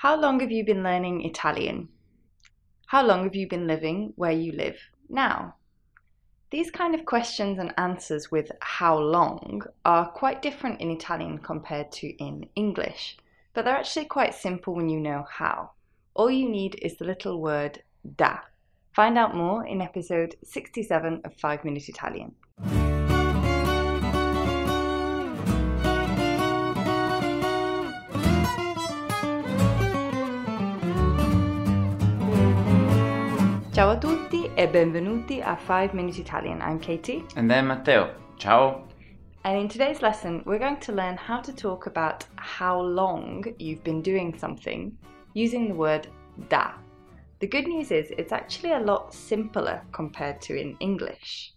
How long have you been learning Italian? How long have you been living where you live now? These kind of questions and answers with how long are quite different in Italian compared to in English, but they're actually quite simple when you know how. All you need is the little word da. Find out more in episode 67 of 5 Minute Italian. Ciao a tutti e benvenuti a 5 Minute Italian. I'm Katie. And then Matteo. Ciao. And in today's lesson, we're going to learn how to talk about how long you've been doing something using the word da. The good news is it's actually a lot simpler compared to in English.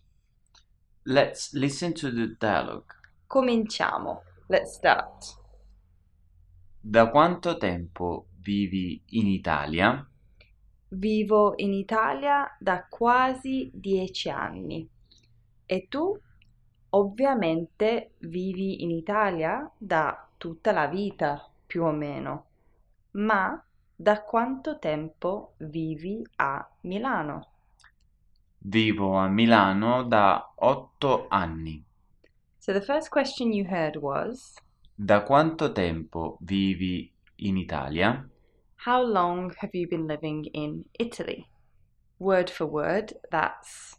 Let's listen to the dialogue. Cominciamo. Let's start. Da quanto tempo vivi in Italia? Vivo in Italia da quasi dieci anni. E tu? Ovviamente vivi in Italia da tutta la vita, più o meno. Ma da quanto tempo vivi a Milano? Vivo a Milano da otto anni. So the first question you heard was Da quanto tempo vivi in Italia? How long have you been living in Italy? Word for word, that's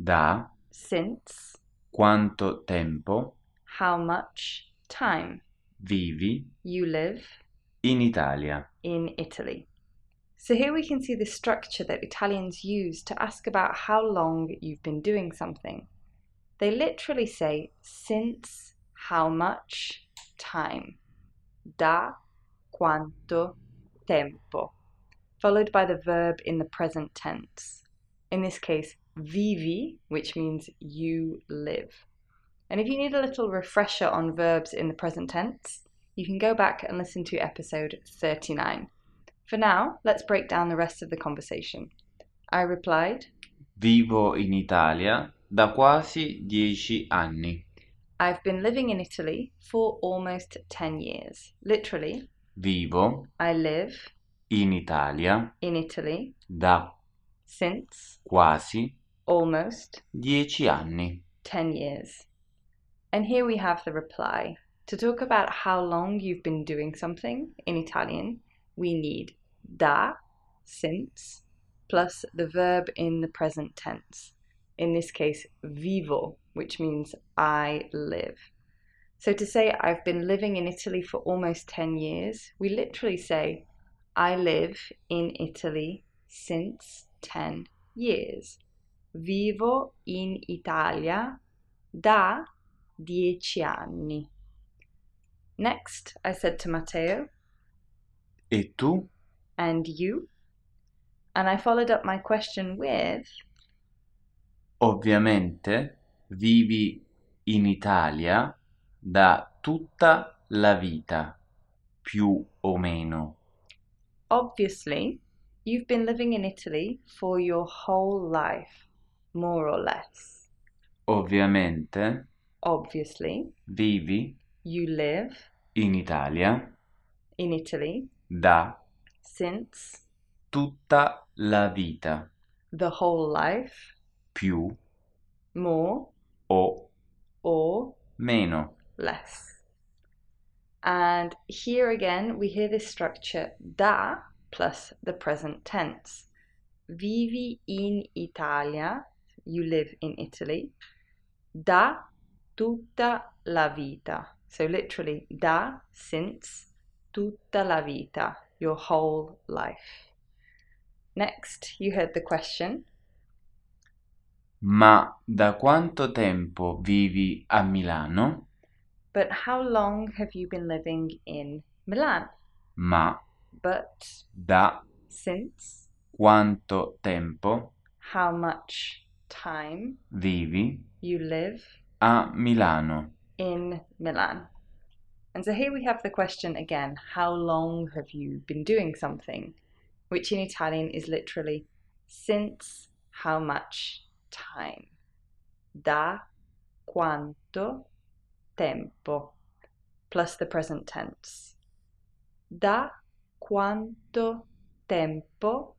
Da since, quanto tempo how much time vivi you live in Italia? in Italy. So here we can see the structure that Italians use to ask about how long you've been doing something. They literally say since how much time. Da quanto tempo, followed by the verb in the present tense. In this case, vivi, which means you live. And if you need a little refresher on verbs in the present tense, you can go back and listen to episode 39. For now, let's break down the rest of the conversation. I replied, Vivo in Italia da quasi dieci anni. I've been living in Italy for almost 10 years. Literally, Vivo I live in Italia in Italy da since quasi almost dieci anni. 10 years. And here we have the reply. To talk about how long you've been doing something in Italian, we need da, since, plus the verb in the present tense. In this case, vivo, which means I live. So to say I've been living in Italy for almost 10 years, we literally say I live in Italy since 10 years. Vivo in Italia da dieci anni. Next, I said to Matteo, E tu? and you? And I followed up my question with, Ovviamente vivi in Italia da tutta la vita, più o meno. obviously, you've been living in Italy for your whole life, more or less. Ovviamente. Obviously, vivi. You live. In Italia. In Italy. Da. Since. Tutta la vita, the whole life, più. More. O. Or. Meno. Less. And here again, we hear this structure da plus the present tense. Vivi in Italia, you live in Italy, da tutta la vita. So literally, da since tutta la vita, your whole life. Next, you heard the question Ma da quanto tempo vivi a Milano? But how long have you been living in Milan? Ma But da since quanto tempo how much time vivi you live a Milano? in Milan. And so here we have the question again how long have you been doing something? Which in Italian is literally since how much time? Da quanto tempo plus the present tense. Da quanto tempo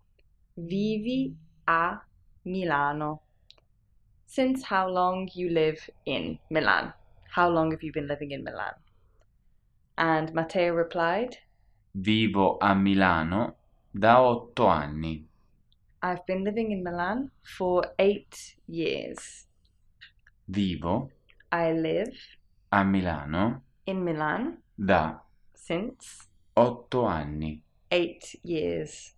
vivi a Milano? Since how long you live in Milan? How long have you been living in Milan? And Matteo replied, Vivo a Milano da otto anni. I've been living in Milan for eight years. Vivo I live a Milano in Milan da since otto anni. eight years.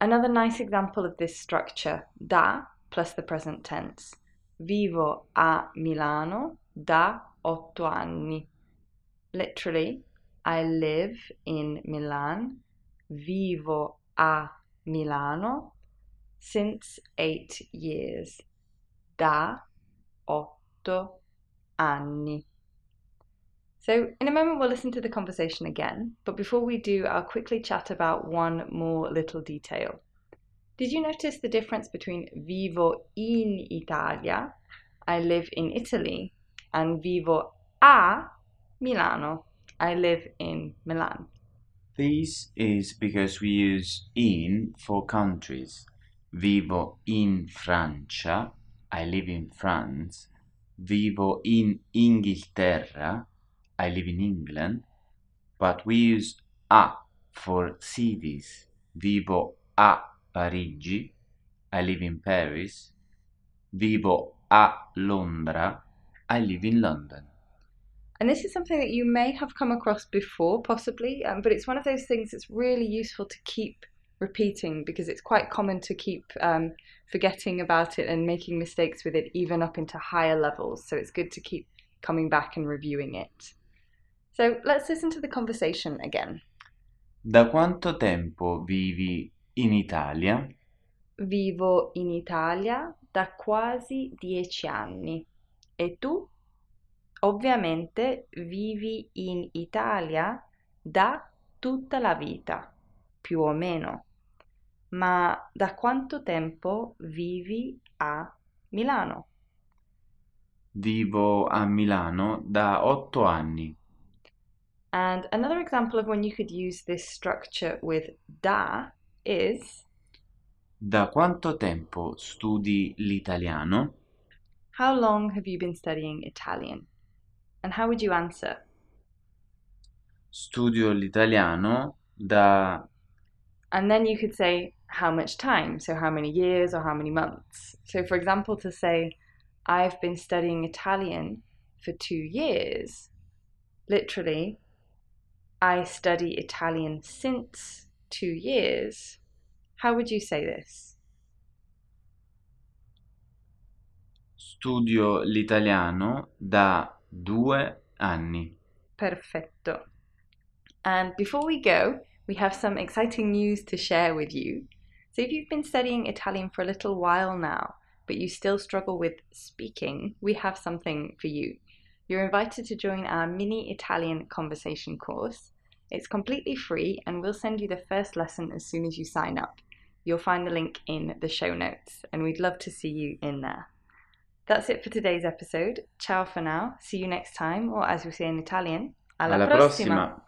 Another nice example of this structure, da plus the present tense. Vivo a Milano da otto anni. Literally, I live in Milan. Vivo a Milano since eight years. Da otto anni. So, in a moment, we'll listen to the conversation again, but before we do, I'll quickly chat about one more little detail. Did you notice the difference between vivo in Italia, I live in Italy, and vivo a Milano, I live in Milan? This is because we use in for countries. Vivo in Francia, I live in France. Vivo in Inghilterra, I live in England. But we use a for cities. Vivo a Parigi, I live in Paris. Vivo a Londra, I live in London. And this is something that you may have come across before, possibly, um, but it's one of those things that's really useful to keep repeating because it's quite common to keep um, forgetting about it and making mistakes with it, even up into higher levels. So it's good to keep coming back and reviewing it. So let's listen to the conversation again. Da quanto tempo vivi in Italia? Vivo in Italia da quasi dieci anni. E tu? Ovviamente vivi in Italia da tutta la vita, più o meno. Ma da quanto tempo vivi a Milano? Vivo a Milano da otto anni. And another example of when you could use this structure with da is Da quanto tempo studi l'italiano? How long have you been studying Italian? And how would you answer? Studio l'italiano da And then you could say how much time, so how many years or how many months. So, for example, to say, I've been studying Italian for two years, literally, I study Italian since two years. How would you say this? studio l'italiano da due anni. Perfetto. And before we go, we have some exciting news to share with you. So, if you've been studying Italian for a little while now, but you still struggle with speaking, we have something for you. You're invited to join our mini Italian conversation course. It's completely free, and we'll send you the first lesson as soon as you sign up. You'll find the link in the show notes, and we'd love to see you in there. That's it for today's episode. Ciao for now. See you next time, or as we say in Italian, alla, Alla prossima. prossima.